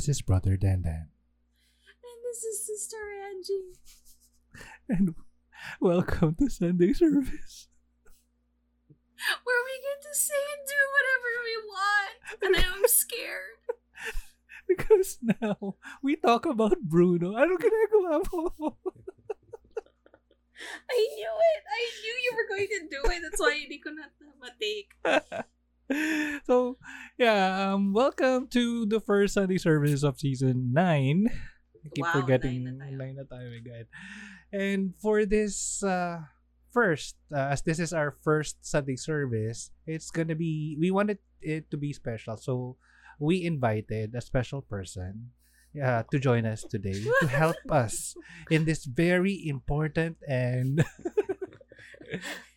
this is Brother Dandan. And this is Sister Angie. And welcome to Sunday service. Where we get to say and do whatever we want. And I'm scared. Because now, we talk about Bruno. I don't ginagawa mo? I knew it. I knew you were going to do it. That's why hindi ko na matake. so, yeah, um, welcome to the first Sunday service of season 9. I keep Wow, forgetting nine na tayo. nine na tayo, my God. And for this uh, first, uh, as this is our first Sunday service, it's gonna be, we wanted it to be special. So, we invited a special person uh, to join us today to help us in this very important and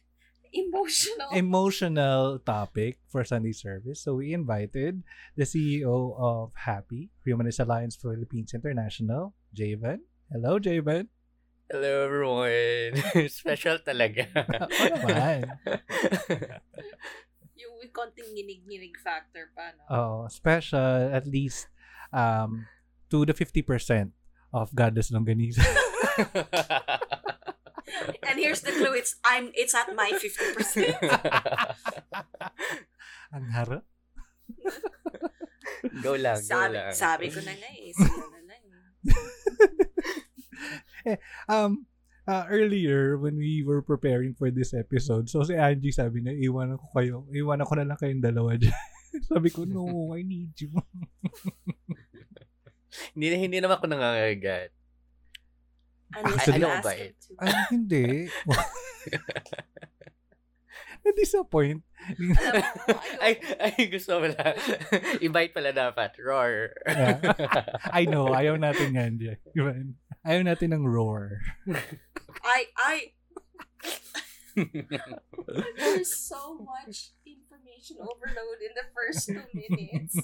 Emotional. emotional topic for Sunday service. So we invited the CEO of Happy, Humanist Alliance Philippines International, Javen. Hello, Javen. Hello everyone. Special talaga. Oo naman. yung with konting nginig-nginig factor pa, no? Oh, special at least um to the 50% of Goddess Longganisa. And here's the clue. It's I'm it's at my 50%. Ang harap. go lang, go sabi, lang. sabi ko na nga eh. Na lang. eh. Um uh, earlier when we were preparing for this episode, so si Angie sabi na iwanan ko kayo, iwanan ko na lang kayong dalawa dyan. sabi ko, no, I need you. hindi, hindi naman ako nangangagat. Unless Actually, ano ask ba to. Ay, hindi. Na-disappoint. Ay, ay, gusto mo lang. Invite pala dapat. Roar. Yeah. I know, ayaw natin yan. Diba? Ayaw natin ng roar. I, I, there's so much information overload in the first two minutes.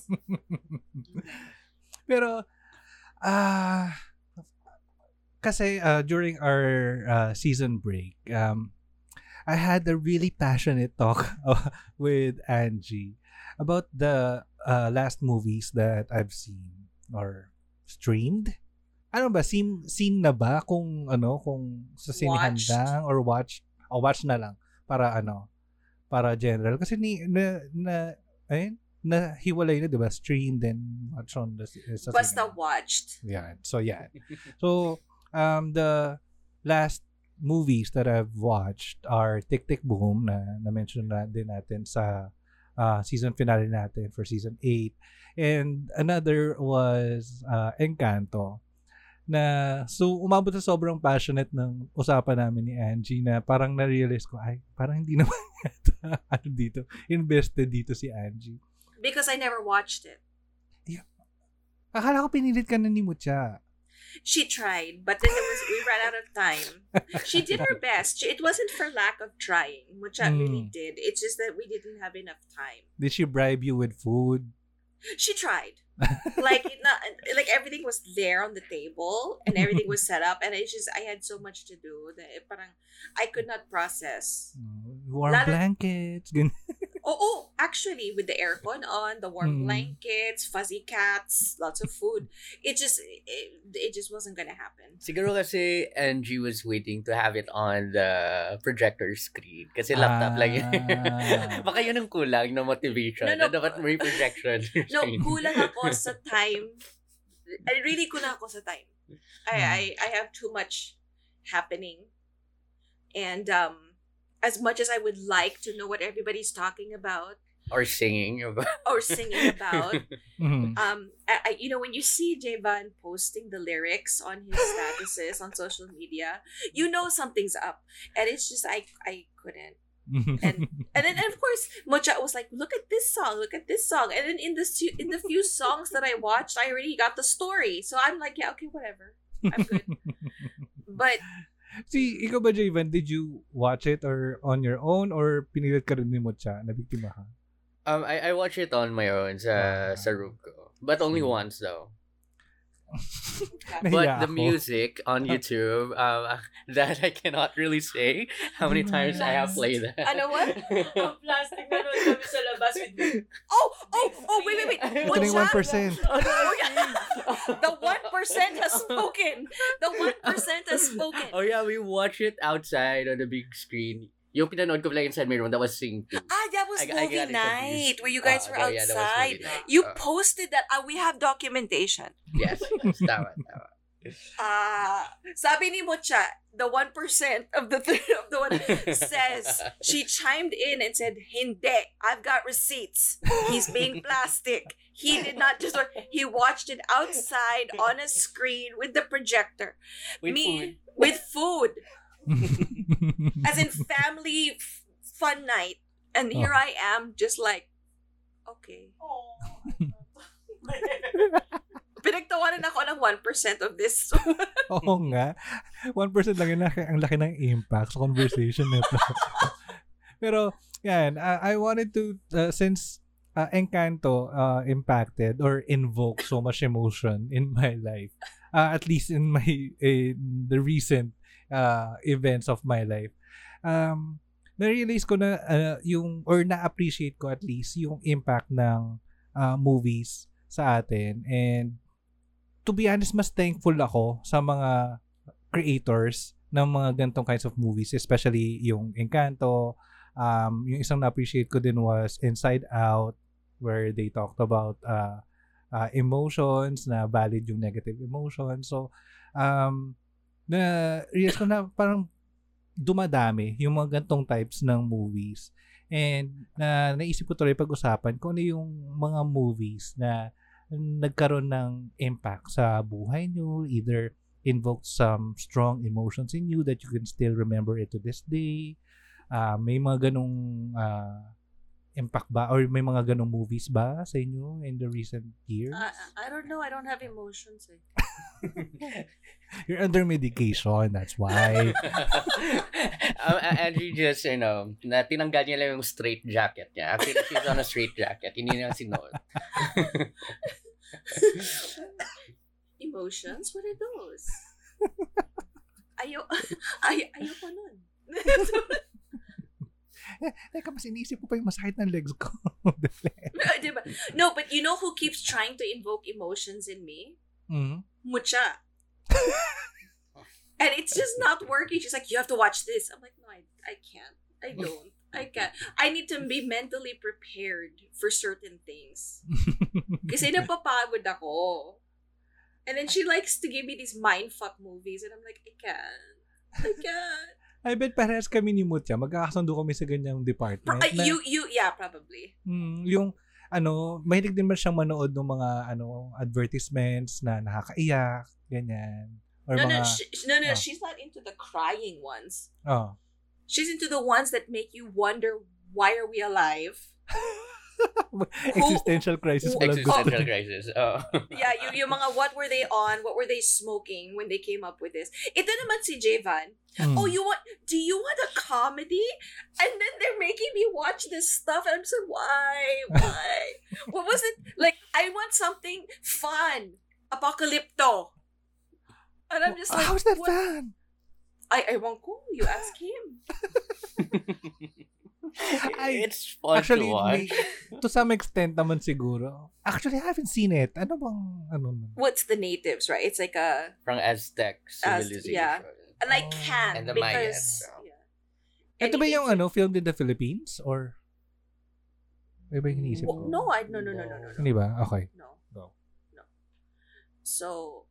Pero, ah, kasi uh, during our uh, season break, um, I had a really passionate talk with Angie about the uh, last movies that I've seen or streamed. Ano ba, seen, seen na ba kung ano, kung sa Watched. lang or watch, o watch na lang para ano, para general. Kasi ni, na, na, ayun, na hiwalay na, di ba? Streamed and watch on the, sa Basta watched. Yeah. So yeah. So um the last movies that I've watched are Tick Tick Boom na na-mention na din natin sa uh, season finale natin for season 8 and another was uh, Encanto. Na so umabot sa sobrang passionate ng usapan namin ni Angie na parang na-realize ko ay parang hindi naman yata ano dito invested dito si Angie. Because I never watched it. akala ko pinilit ka na ni Mucha She tried, but then it was we ran out of time. She did her best. She, it wasn't for lack of trying, which I really Mm. did. It's just that we didn't have enough time. did she bribe you with food She tried. like it not, like everything was there on the table and everything was set up and it's just I had so much to do that it parang I could not process. warm Lalo- blankets Oh, oh, actually with the aircon on, the warm Mm. blankets, fuzzy cats, lots of food. It just it, it just wasn't gonna happen. Siguro kasi Angie was waiting to have it on the projector screen. Kasi laptop lang yun. Ah. Baka yun ang kulang ng motivation. No, no. Na dapat may projection. No, kulang ako sa time. I really kulang ako sa time. I Hmm. I I have too much happening. And um as much as I would like to know what everybody's talking about Or singing. About or singing about, Mhm. um I, I, you know when you see Javan posting the lyrics on his statuses on social media, you know something's up. And it's just I I couldn't. And and then and of course Mocha was like, look at this song, look at this song. And then in the su- in the few songs that I watched, I already got the story. So I'm like, yeah, okay, whatever. I'm good. But si, ikaw ba, Javen, did you watch it or on your own or pinilit ka rin ni Mocha na biktima ka? um, I, I watch it on my own sa, Ah. sa room ko. But only Hmm. once though. Nahiya But the ako. music on YouTube, um, that I cannot really say how many times I have played that. Ano, what? Ang plastic na nun kami sa labas with Oh, oh, oh, wait, wait, wait. Ito What's na 1%. Oh, no, Oh, yeah. The 1% has spoken. The 1% has spoken. Oh yeah, we watch it outside on the big screen. Yung pinanood ko inside my room, that was Sing 2. Ah, that was I- I movie it night where you guys Ah, were yeah, outside. night. You Ah. posted that. Ah, we have documentation. Yes, yes, tama, tama. Ah, sabi ni Mocha, the 1% of the th- of the one says she chimed in and said, "Hindi, I've got receipts. He's being plastic. He did not just. He watched it outside on a screen with the projector, With Me- food. with food, as in family f- fun night. And here I am, just like, okay. Oh. Pinagtawanan ako ng 1% of this. Oo nga. 1% lang yun. laki- Ang laki ng impact sa conversation nito. Pero, yan. uh, I wanted to, uh, since uh, Encanto uh, impacted or invoked so much emotion in my life, uh, at least in my, in the recent uh, events of my life, um, na-realize ko na uh, yung, or na-appreciate ko at least yung impact ng uh, movies sa atin. And to be honest, mas thankful ako sa mga creators ng mga ganitong kinds of movies, especially yung Encanto. Um, yung isang na-appreciate ko din was Inside Out, where they talked about uh, uh, emotions, na valid yung negative emotions. So, um, na realize ko na parang dumadami yung mga gantong types ng movies. And na naisip ko tuloy pag-usapan kung ano yung mga movies na nagkaroon ng impact sa buhay nyo, either invoked some strong emotions in you that you can still remember it to this day. Ah, may mga ganong ah, impact ba or may mga ganong movies ba sa inyo in the recent years? I, I don't know. I don't have emotions. Eh. You're under medication, that's why. um, Andrew just, you know, na tinanggal niya lang yung straight jacket niya. Actually, she's on a straight jacket. Hindi niya sinuot. Emotions? What are those? Ayo, ay, ayoko nun. Teka, mas inisip ko pa yung masakit ng legs ko. Diba? No, but you know who keeps trying to invoke emotions in me? Mm Mucha. and it's just not working. She's like, you have to watch this. I'm like, no, I, I can't. I don't. I can't. I need to be mentally prepared for certain things. Kasi napapagod ako. And then she likes to give me these mindfuck movies and I'm like, I can't. I can't. I bet parehas kami ni Mutya. Magkakasundo kami sa ganyang department. Pro- uh, na- you, you, yeah, probably. Mm, yung ano, mahilig din man siyang manood ng mga ano advertisements na nakakaiyak, ganyan. Or No, mga no, she, no, no, Oh. she's not into the crying ones. oh. She's into the ones that make you wonder, why are we alive? existential crisis pala. Existential crisis. Oh. yeah, you, yung mga what were they on? What were they smoking when they came up with this? Ito naman si Javan. Mm. Oh, you want? Do you want a comedy? And then they're making me watch this stuff, and I'm just like, why, why? what was it like? I want something fun, apocalypto. And I'm just like, How's that what? fun? I I won't go. You ask him. Ay, it's fun Actually, to watch. may- to some extent naman siguro. Actually, I haven't seen it. Ano bang, ano nun? What's the natives, right? It's like a, From Aztec Az- civilization. yeah. and I can't And the because. Mayans. Yeah. Ito ba yung ano, filmed in the Philippines? Or? May ba yung iniisip Well, ko? no, I no no no no no. no. Hindi ba? Okay. No. Go. No. So,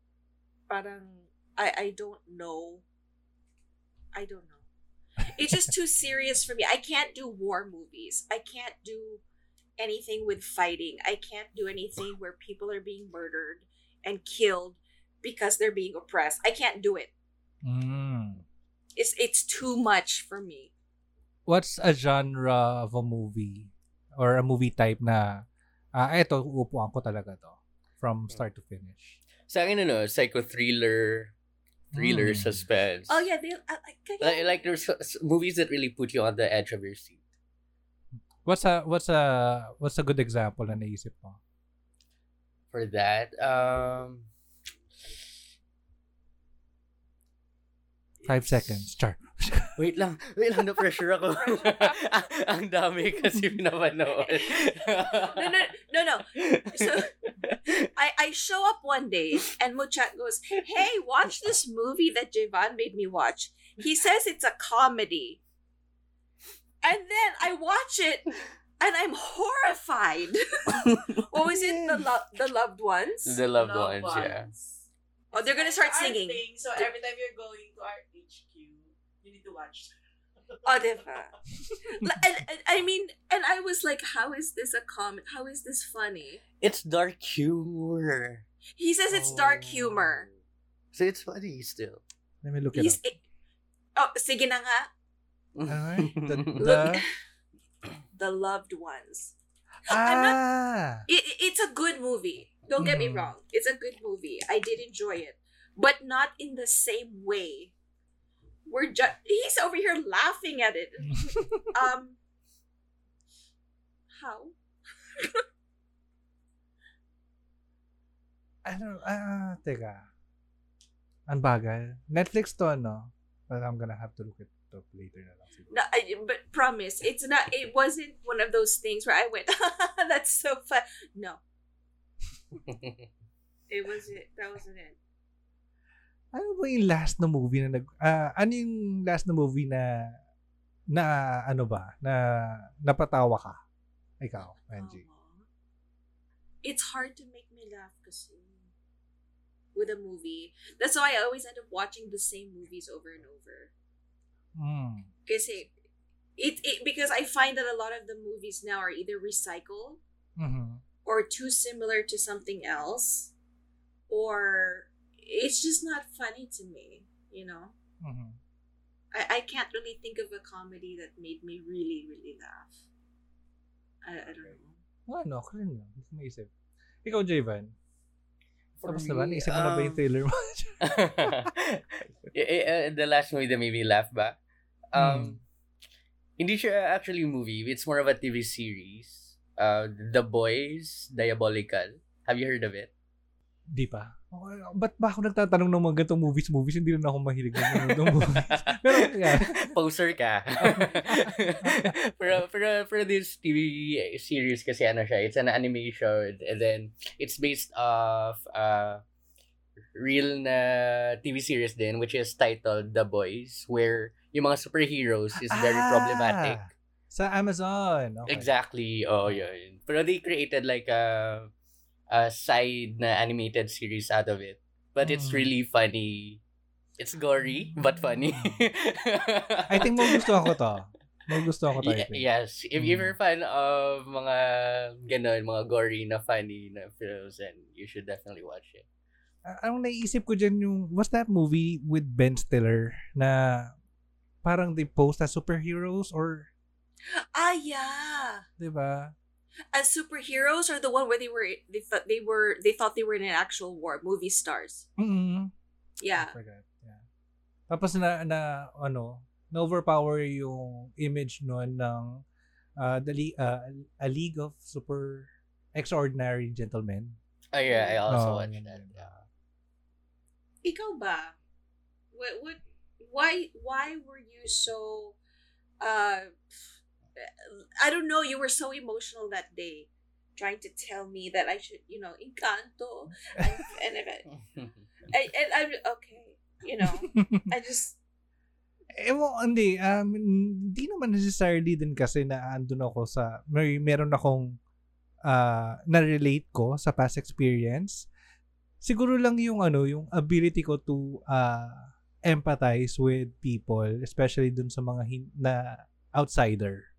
parang, I, I don't know. I don't know. It's just too serious for me. I can't do war movies. I can't do anything with fighting. I can't do anything where people are being murdered and killed because they're being oppressed. I can't do it. Mm. It's it's too much for me. What's a genre of a movie? Or a movie type na, ah, eto, uupuan ko talaga to. From start to finish. Sa akin, ano, psycho-thriller, thriller, thriller mm. suspense. Oh yeah, they, like, like there's movies that really put you on the edge of your seat. What's a what's a what's a good example na naisip mo? For that, um Five seconds. Char. wait lang. Wait lang. pressure, ako. ang, ang dami kasi pinapanood. no, no, no, no. So, I, I show up one day and Muchat goes, Hey, watch this movie that Javon made me watch. He says it's a comedy. And then I watch it and I'm horrified. what was it? The, lo- the loved ones? The loved ones, yeah. Oh, they're gonna start singing. Thing, so every time you're going to our HQ, you need to watch. Oh, diba? And, and, I mean, and I was like, how is this a comment? How is this funny? It's dark humor. He says it's dark Oh. humor. So it's funny still. Let me look at it He's, up. oh, sige na nga. Alright. The, the, The loved ones. I'm not ah! it, it- it's a good movie. Don't get me Mhm. wrong. It's a good movie. I did enjoy it, but not in the same way. We're just he's over here laughing at it. Um how? ano, ah, teka. Ang bagal. Netflix to, no? But I'm gonna have to look it up later na lang siguro. No, I, but promise, it's not. It wasn't one of those things where I went, "That's so fun." No, it was it. That wasn't it. Ano ba yung last na movie na nag... ah, ano yung last na movie na... Na ano ba? Na napatawa ka? Ikaw, Angie. Aw. It's hard to make me laugh kasi with a movie. That's why I always end up watching the same movies over and over. Mm. Kasi it, it because I find that a lot of the movies now are either recycled Mhm. or too similar to something else or it's just not funny to me, you know? Mhm. I, I can't really think of a comedy that made me really, really laugh. I, I don't know. Oh, ano, ako rin lang. Hindi ko maisip. Ikaw, Javan. For Tapos na ba? Naisip mo na ba yung um, mo? The last movie that made me laugh ba? Hmm. Um, Hindi siya actually movie. It's more of a TV series. Uh, The Boys Diabolical. Have you heard of it? Di pa. Okay, ba't ba ako nagtatanong ng mga ganitong movies, movies? Hindi rin ako mahilig ng ganitong movies. Pero, yeah. Poser ka. pero, pero, pero this TV series kasi ano siya, it's an animation and then it's based off uh, real na TV series din which is titled The Boys where yung mga superheroes is very Ah, problematic. Sa Amazon. Okay. Exactly. Oh, yun. Pero they created like a a side na animated series out of it. But it's Mm. really funny. It's gory, but funny. I think magugustuhan ko to. Magugustuhan ko to. I Ye- think. yes. If, Mm. you're a fan of mga ganon, mga gory na funny na films, then you should definitely watch it. Ah, ang naiisip ko dyan yung, what's that movie with Ben Stiller na parang they post as superheroes or, Ah, yeah. di ba? As superheroes or the one where they were they thought they were they thought they were in an actual war, movie stars. Mm-mm. Yeah. I forgot. Yeah. Tapos na, na ano, na-overpower yung image nun ng uh, the, Le- uh, A League of Super Extraordinary Gentlemen. Oh yeah, I also Oh, watched that. yun. Yeah. Ikaw ba? What what why why were you so uh I don't know, you were so emotional that day trying to tell me that I should, you know, encanto and and, and, and I'm okay, you know. I just Ewan, hindi. Um, hindi naman necessarily din kasi na andun ako sa, may, meron akong uh, na-relate ko sa past experience. Siguro lang yung ano, yung ability ko to uh, empathize with people, especially dun sa mga hin- na outsider.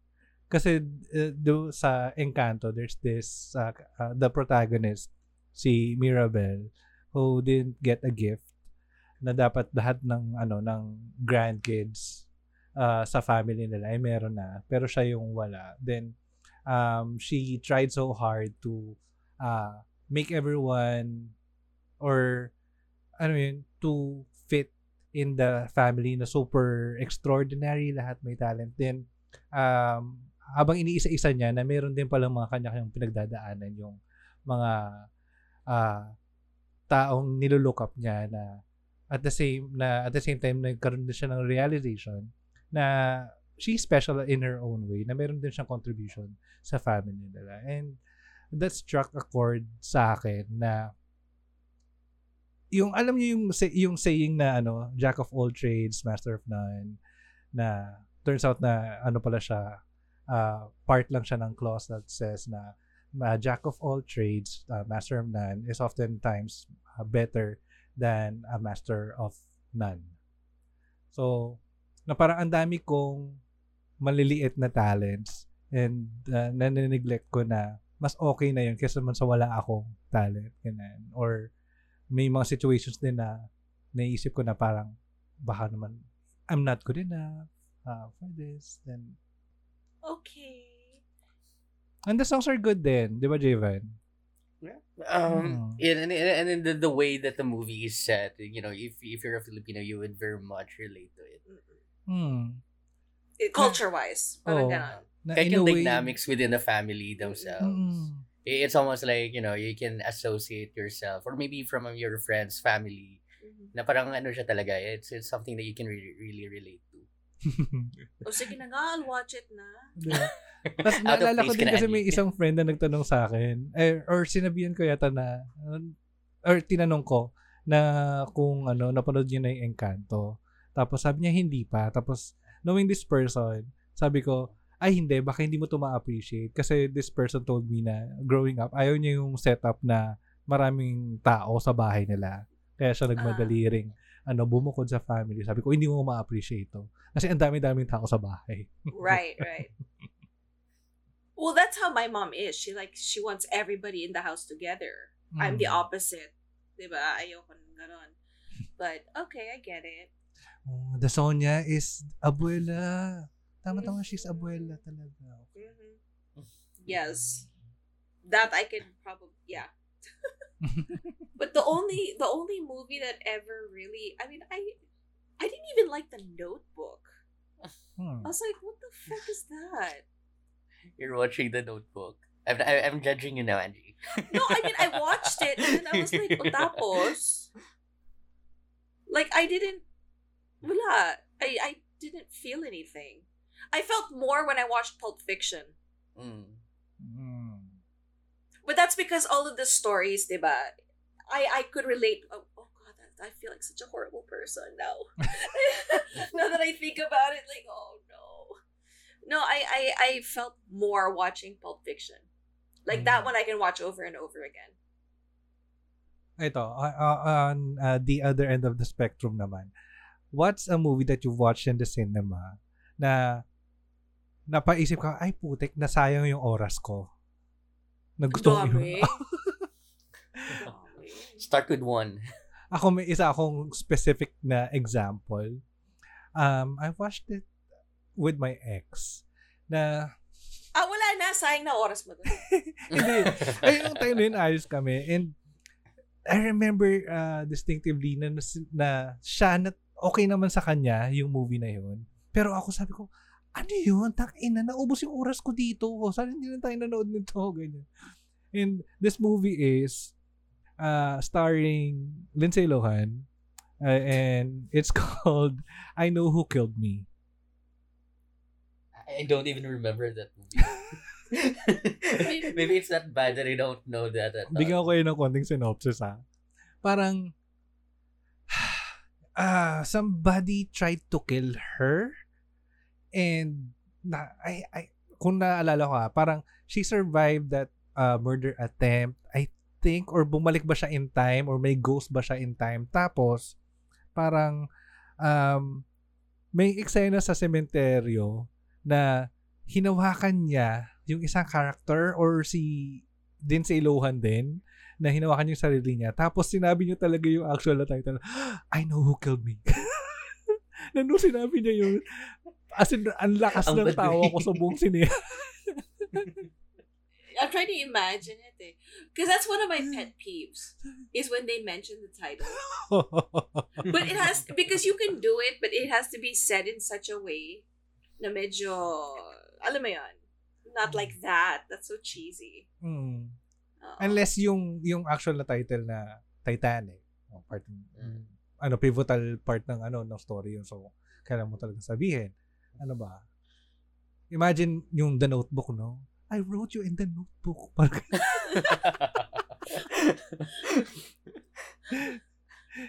Kasi uh, do, sa Encanto, there's this, uh, uh, the protagonist, si Mirabel, who didn't get a gift na dapat lahat ng ano ng grandkids uh, sa family nila ay meron na pero siya yung wala. Then um she tried so hard to uh make everyone or ano yun to fit in the family na super extraordinary lahat may talent. Then um habang iniisa-isa niya na meron din palang mga kanya-kanyang pinagdadaanan yung mga ah taong nilulook up niya na at the same na at the same time nagkaroon din siya ng realization na she's special in her own way na meron din siyang contribution sa family nila. And that struck a chord sa akin na yung alam niyo yung yung saying na ano jack of all trades master of none na turns out na ano pala siya uh, part lang siya ng clause that says na uh, jack of all trades uh, master of none is oftentimes uh, better than a master of none so na parang ang dami kong maliliit na talents and uh, nanineglect ko na mas okay na yun kaysa man sa wala akong talent ganun. or may mga situations din na naisip ko na parang baka naman I'm not good enough uh, for this then Okay. and the songs are good din di ba Javan Um, Hmm. and, and, and then the, the way that the movie is set, you know, if if you're a Filipino, you would very much relate to it. hmm It- Culture-wise. Parang Oh. ganon. na in a way- dynamics within the family themselves. Mm. It's almost like, you know, you can associate yourself or maybe from your friend's family Mhm. na parang ano siya talaga. It's, it's something that you can really, really relate to. O sige na nga, I'll watch it na. Diba? Tapos naalala ko din kasi may isang friend na nagtanong sa akin, eh, or sinabihan ko yata na, or tinanong ko, na kung ano, napanood niya na yung Encanto. Tapos sabi niya, hindi pa. Tapos, knowing this person, sabi ko, ay hindi, baka hindi mo to ma-appreciate. Kasi this person told me na growing up, ayaw niya yung setup na maraming tao sa bahay nila. Kaya siya nagmadali ring ano, bumukod sa family. Sabi ko, hindi mo ma-appreciate to. Kasi ang dami-daming tao sa bahay. Right, right. Well, that's how my mom is. She like she wants everybody in the house together. I'm the Mm. opposite. Diba? Ayoko ng ganon. But, okay, I get it. Oh, the Sonia is abuela. Tama-tama, she's abuela talaga. Mhm. Yes. That I can probably, yeah. But the only the only movie that ever really I mean I I didn't even like the notebook. Hmm. I was like, what the fuck is that? You're watching the notebook. I'm, I- I'm judging you now, Angie. No, I mean I watched it and then I was like, "O tapos? Like I didn't wala. I I didn't feel anything. I felt more when I watched Pulp Fiction. Mm. But that's because all of the stories, diba? I I could relate. Oh, oh god, that, I feel like such a horrible person now. now that I think about it, like oh no, no. I I I felt more watching Pulp Fiction. Like that Mm. one, I can watch over and over again. Ito, uh, uh, on uh, the other end of the spectrum naman, what's a movie that you've watched in the cinema na napaisip ka, ay putik, nasayang yung oras ko. Na gusto ko yun. Start with one. Ako may isa akong specific na example. Um, I watched it with my ex na Ah, wala na. Sayang na oras mo. Hindi. Ay, yung time na yun, ayos kami. And I remember uh, distinctively na, na siya, na, okay naman sa kanya yung movie na yun. Pero ako sabi ko, ano yun? Takina, naubos yung oras ko dito. Sana hindi na tayo nanood nito. Ganyan. And this movie is uh, starring Lindsay Lohan. Uh, and it's called I Know Who Killed Me. I don't even remember that movie. Maybe it's not bad that I don't know that at all. Bigyan ko kayo ng konting synopsis ha. Parang, ah, somebody tried to kill her and na, I, I, kung naalala ko ha, parang she survived that uh, murder attempt, I think, or bumalik ba siya in time, or may ghost ba siya in time. Tapos, parang, um, may eksena sa sementeryo na hinawakan niya yung isang character or si din sa Ilohan din na hinawakan yung sarili niya. Tapos sinabi niya talaga yung actual na title, I know who killed me. na nung sinabi niya yun, as in, ang lakas Ang ng tawa ko sa buong sineya. I'm trying to imagine it. Eh. Because that's one of my pet peeves. Is when they mention the title. But it has because you can do it, but it has to be said in such a way na medyo alam mo yun, not like that. That's so cheesy. Hmm. Oo. Unless yung yung actual na title na Titanic. Oh, part, Mm. Ano pivotal part ng ano ng story yun. So kailangan mo talaga sabihin. Ano ba? Imagine yung The Notebook, no? I wrote you in the notebook. Parang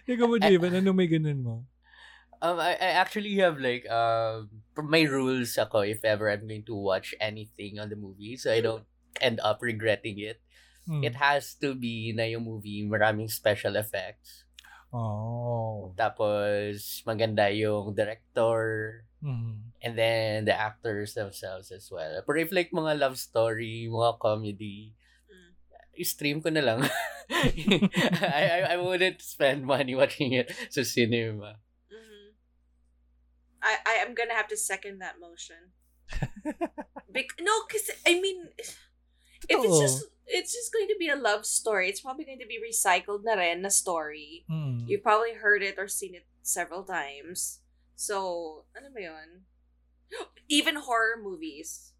Ikaw mo, Javen, ano may ganun mo? Um, I, I actually have like um my rules ako if ever I'm going to watch anything on the movie so I don't end up regretting it. Hmm. It has to be na yung movie maraming special effects. Oh. Tapos maganda yung director Mm. and then the actors themselves as well. Pero if like mga love story, mga comedy, Mm. stream ko na lang. I, I I wouldn't spend money watching it sa cinema. Mhm. I I am gonna have to second that motion. Bec- no, because I mean, if it's just it's just going to be a love story. It's probably going to be recycled na rin na story. Mm. You've probably heard it or seen it several times. So, ano ba yun? Even horror movies.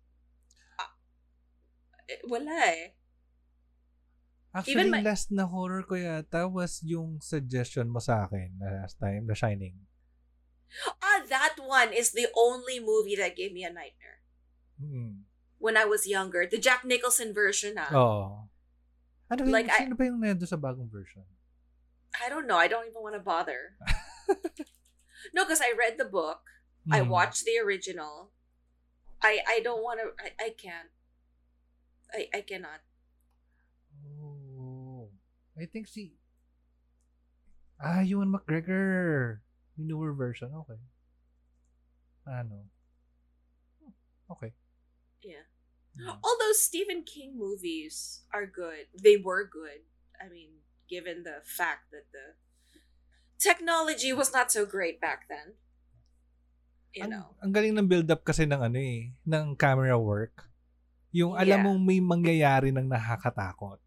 Eh, wala eh. Actually, Even my- last na horror ko yata was yung suggestion mo sa akin na last time, The Shining. Ah, that one is the only movie that gave me a nightmare. Mm. When I was younger. The Jack Nicholson version ah. Oo. Ano Like, like, I- ba yung nando sa bagong version? I don't know. I don't even want to bother. no, because I read the book. I Mm. watched the original. I I don't want to. I, I can't. I I cannot. Oh. I think si... Ah, Ewan McGregor. Yung newer version. Okay. Ano? Okay. Yeah. Mm. All those Stephen King movies are good. They were good. I mean, given the fact that the technology was not so great back then. You ang, know. ang galing ng build-up kasi ng ano eh, ng camera work. Yung alam Yeah. mong may mangyayari ng nakakatakot.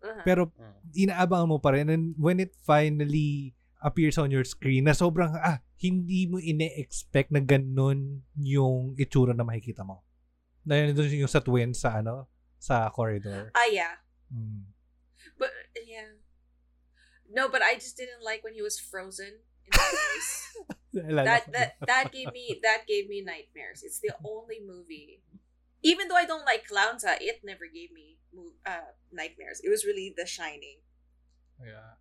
Uh-huh. Pero Mm. inaabangan mo pa rin and when it finally appears on your screen na sobrang ah hindi mo ine-expect na ganun yung itsura na makikita mo. Dahil doon yung sa twin sa ano sa corridor. Ah, yeah. Mm. But yeah. No, but I just didn't like when he was frozen in the ice. That that that gave me that gave me nightmares. It's the only movie. Even though I don't like clowns, uh, it never gave me uh, nightmares. It was really The Shining. Yeah.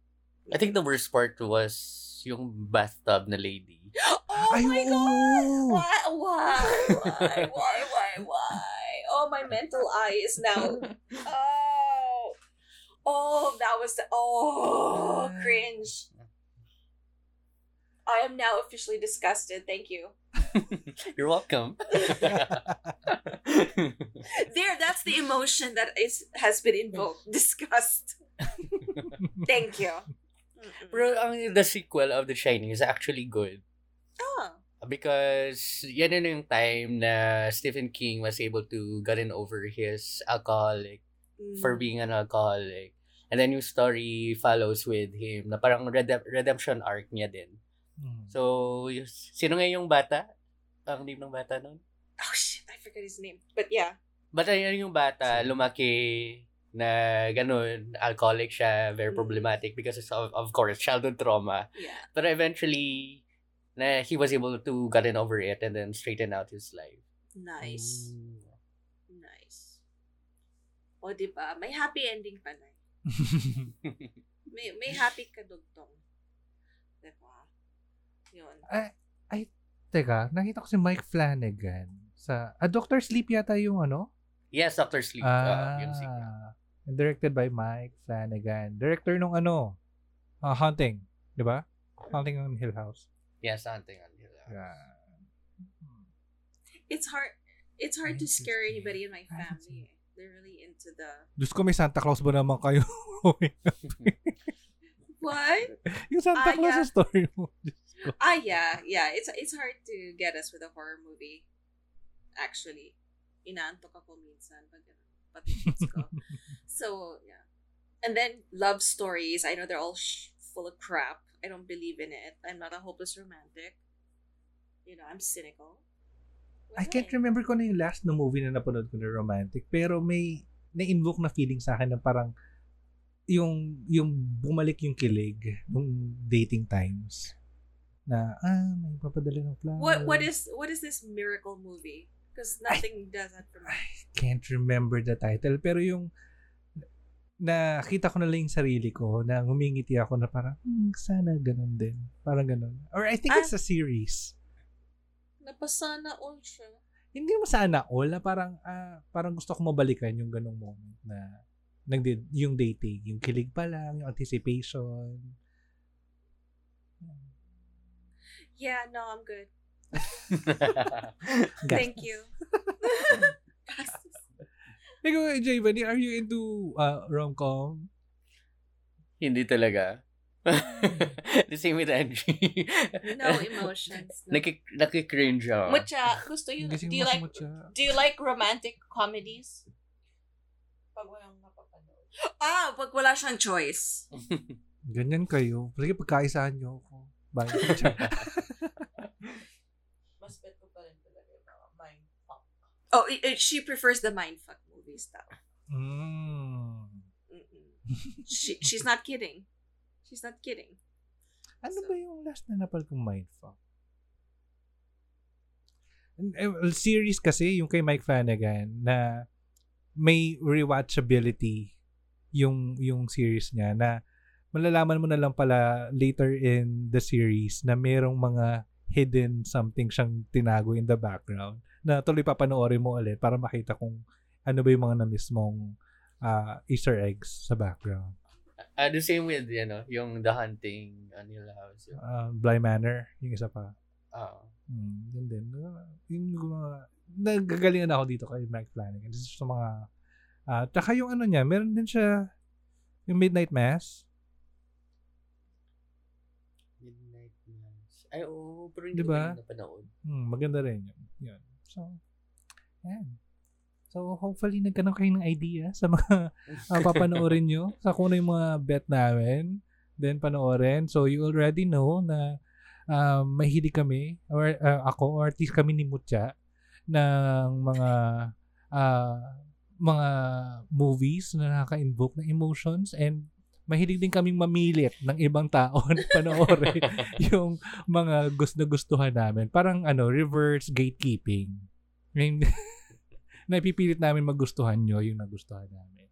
I think the worst part was yung bathtub na lady. Oh Ay, my god! Why? Why? Why? Why? Why? Why? Oh, my mental eye is now. Oh, oh, that was the. Oh, ah. cringe. I am now officially disgusted. Thank you. You're welcome. There, that's the emotion that is has been invoked. Disgust. Thank you. Mm-mm. Pero ang the sequel of The Shining is actually good. Oh. Because yan na yung time na Stephen King was able to gotten over his alcoholic for Mm. being an alcoholic. And then yung story follows with him na parang redem- redemption arc niya din. Mm. So, y- sino nga yung bata? Ang name ng bata nun? Oh shit, I forgot his name. But yeah. Bata yan yung bata, lumaki na ganun, alcoholic siya, very Mm. problematic because of, of course, childhood trauma. Yeah. But eventually, na he was able to gotten over it and then straighten out his life. Nice. Nice. O, di ba? May happy ending pa na. May, may happy kadugtong. Di ba? Yun. ay, ay, teka, nakita ko si Mike Flanagan sa, ah, Doctor Sleep yata yung ano? yes, Dr. Sleep. uh, yung sequel. Directed by Mike Flanagan. Director nung ano, ah, Hunting, di ba? Hunting on Hill House. Yes, something on Hill House. Yeah. It's hard it's hard to scare anybody in my I haven't seen family. They're really into the Diyos ko, may Santa Claus ba naman kayo? What? yung Santa Ah, Claus yeah. story mo. Diyos ko. Ah yeah, yeah. It's it's hard to get us with a horror movie. Actually. Inaantok ako minsan pag ano, pati ko. So, yeah. And then love stories. I know they're all sh- full of crap. I don't believe in it. I'm not a hopeless romantic. You know, I'm cynical. I can't remember ko na yung last na movie na napanood ko na romantic, pero may na-invoke na feeling sa akin na parang yung yung bumalik yung kilig nung dating times na ah may papadala ng flower. What what is what is this miracle movie? Because nothing does that for me. I can't remember the title pero yung nakita ko na lang yung sarili ko na humingiti ako na parang hmm, sana ganun din. Parang ganun. Or I think Ah. it's a series. Napasana all siya. Hindi mo sana all na parang ah, parang gusto ko mabalikan yung ganung moment na nagdi yung dating, yung kilig pa lang, yung anticipation. Yeah, no, I'm good. Thank you. Ikaw, Jayvan, are you into uh, rom-com? Hindi talaga. The same with Angie. no emotions. No. Naki, naki-cringe ako. Mucha, gusto you, do you like Mucha. do you like romantic comedies? Pag walang napapanood. Ah, pag wala siyang choice. Ganyan kayo. Sige, pagkaisahan niyo ako. Bye. Mas bet ko pa rin talaga yung mind fuck. Oh, i- i- she prefers the mindfuck movies daw. mm. Mm-mm. She, she's not kidding. She's not kidding. Ano ba yung last na napal kong mindfuck? Eh, Series kasi, yung kay Mike Flanagan, na may rewatchability yung yung series niya na malalaman mo na lang pala later in the series na merong mga hidden something siyang tinago in the background na tuloy papanoorin mo ulit para makita kung ano ba yung mga na-miss mong ah, Easter eggs sa background. Ah, the same with, you know, yung The Hunting Hill House. Yung, Ah, Bly Manor, yung isa pa. ah. Hmm, yun din. Uh, Yung mga, nagagalingan ako dito kay Mike Flanagan. This is sa mga, ah, tsaka yung ano niya, meron din siya, yung Midnight Mass. Midnight Mass. Ay, oo, pero hindi Diba? ko napanood. Hmm, maganda rin yun. Yun. So, yan. So, hopefully, nagkaroon kayo ng idea sa mga uh, papanoorin nyo. Sa kung ano yung mga bet namin. Then, panoorin. So, you already know na uh, mahilig kami, or uh, ako, or at least kami ni Mutya, ng mga uh, mga movies na nakaka-invoke ng emotions and mahilig din kaming mamilit ng ibang tao na panoorin yung mga gusto na gustuhan namin. Parang ano, reverse gatekeeping. Yung, napipilit namin magustuhan nyo yung nagustuhan namin.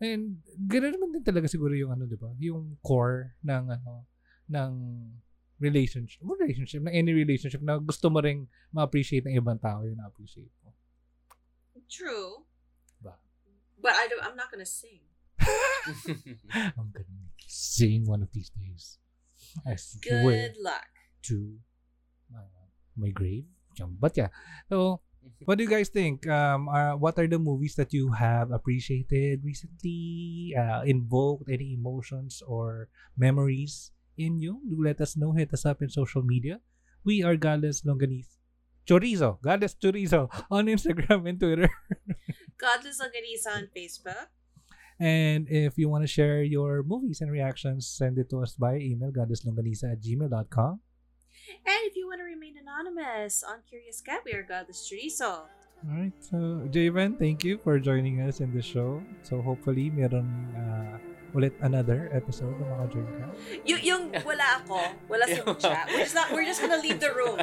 And ganoon naman din talaga siguro yung ano, di ba? Yung core ng ano, ng relationship, well, relationship, ng any relationship na gusto mo ring ma-appreciate ng ibang tao yung na-appreciate mo. True. Ba? But I don't, I'm not gonna sing. I'm gonna sing one of these days. I Good luck. to my, my grave. But yeah. So, what do you guys think? Um, are, what are the movies that you have appreciated recently? Uh, invoked any emotions or memories in you? Do let us know. Hit us up in social media. We are Gales Longanese. Chorizo. Gales Chorizo on Instagram and Twitter. Godless Organiza on Facebook. And if you want to share your movies and reactions, send it to us by email, goddesslonganisa at gmail.com. And if you want to remain anonymous on Curious Cat, we are Godless Chorizo. Alright, so Javen, thank you for joining us in the show. So hopefully, meron uh, ulit another episode ng mga Join Ka. Y- yung wala ako, wala si Mucha. We're just not, we're just gonna leave the room.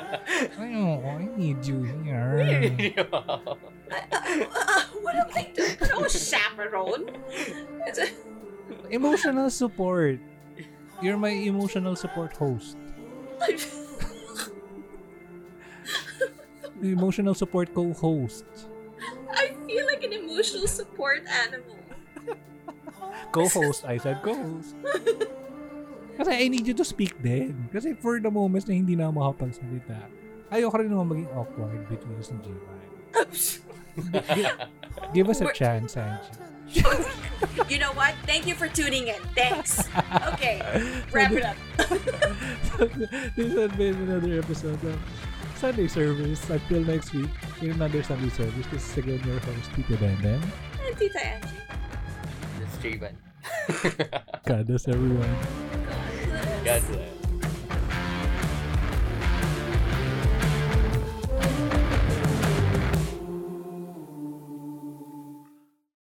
Ay, oh, I need you here. I- I- uh, what am I doing? No chaperone. Emotional support. You're my emotional support host. Emotional support co-host. I feel like an emotional support animal. Co-host. I said co-host. Kasi I need you to speak din. Kasi for the moments na hindi na ako makapagsalita, ayoko rin naman maging awkward between us and J-Man. Give us a We're- chance, Angie. You know what? Thank you for tuning in. Thanks. Okay, wrap it up. this has been another episode of Sunday Service. Until next week, in another Sunday Service, this is again your host, Tito Benden. And Tita Angie. That's Javen. God bless everyone. God bless.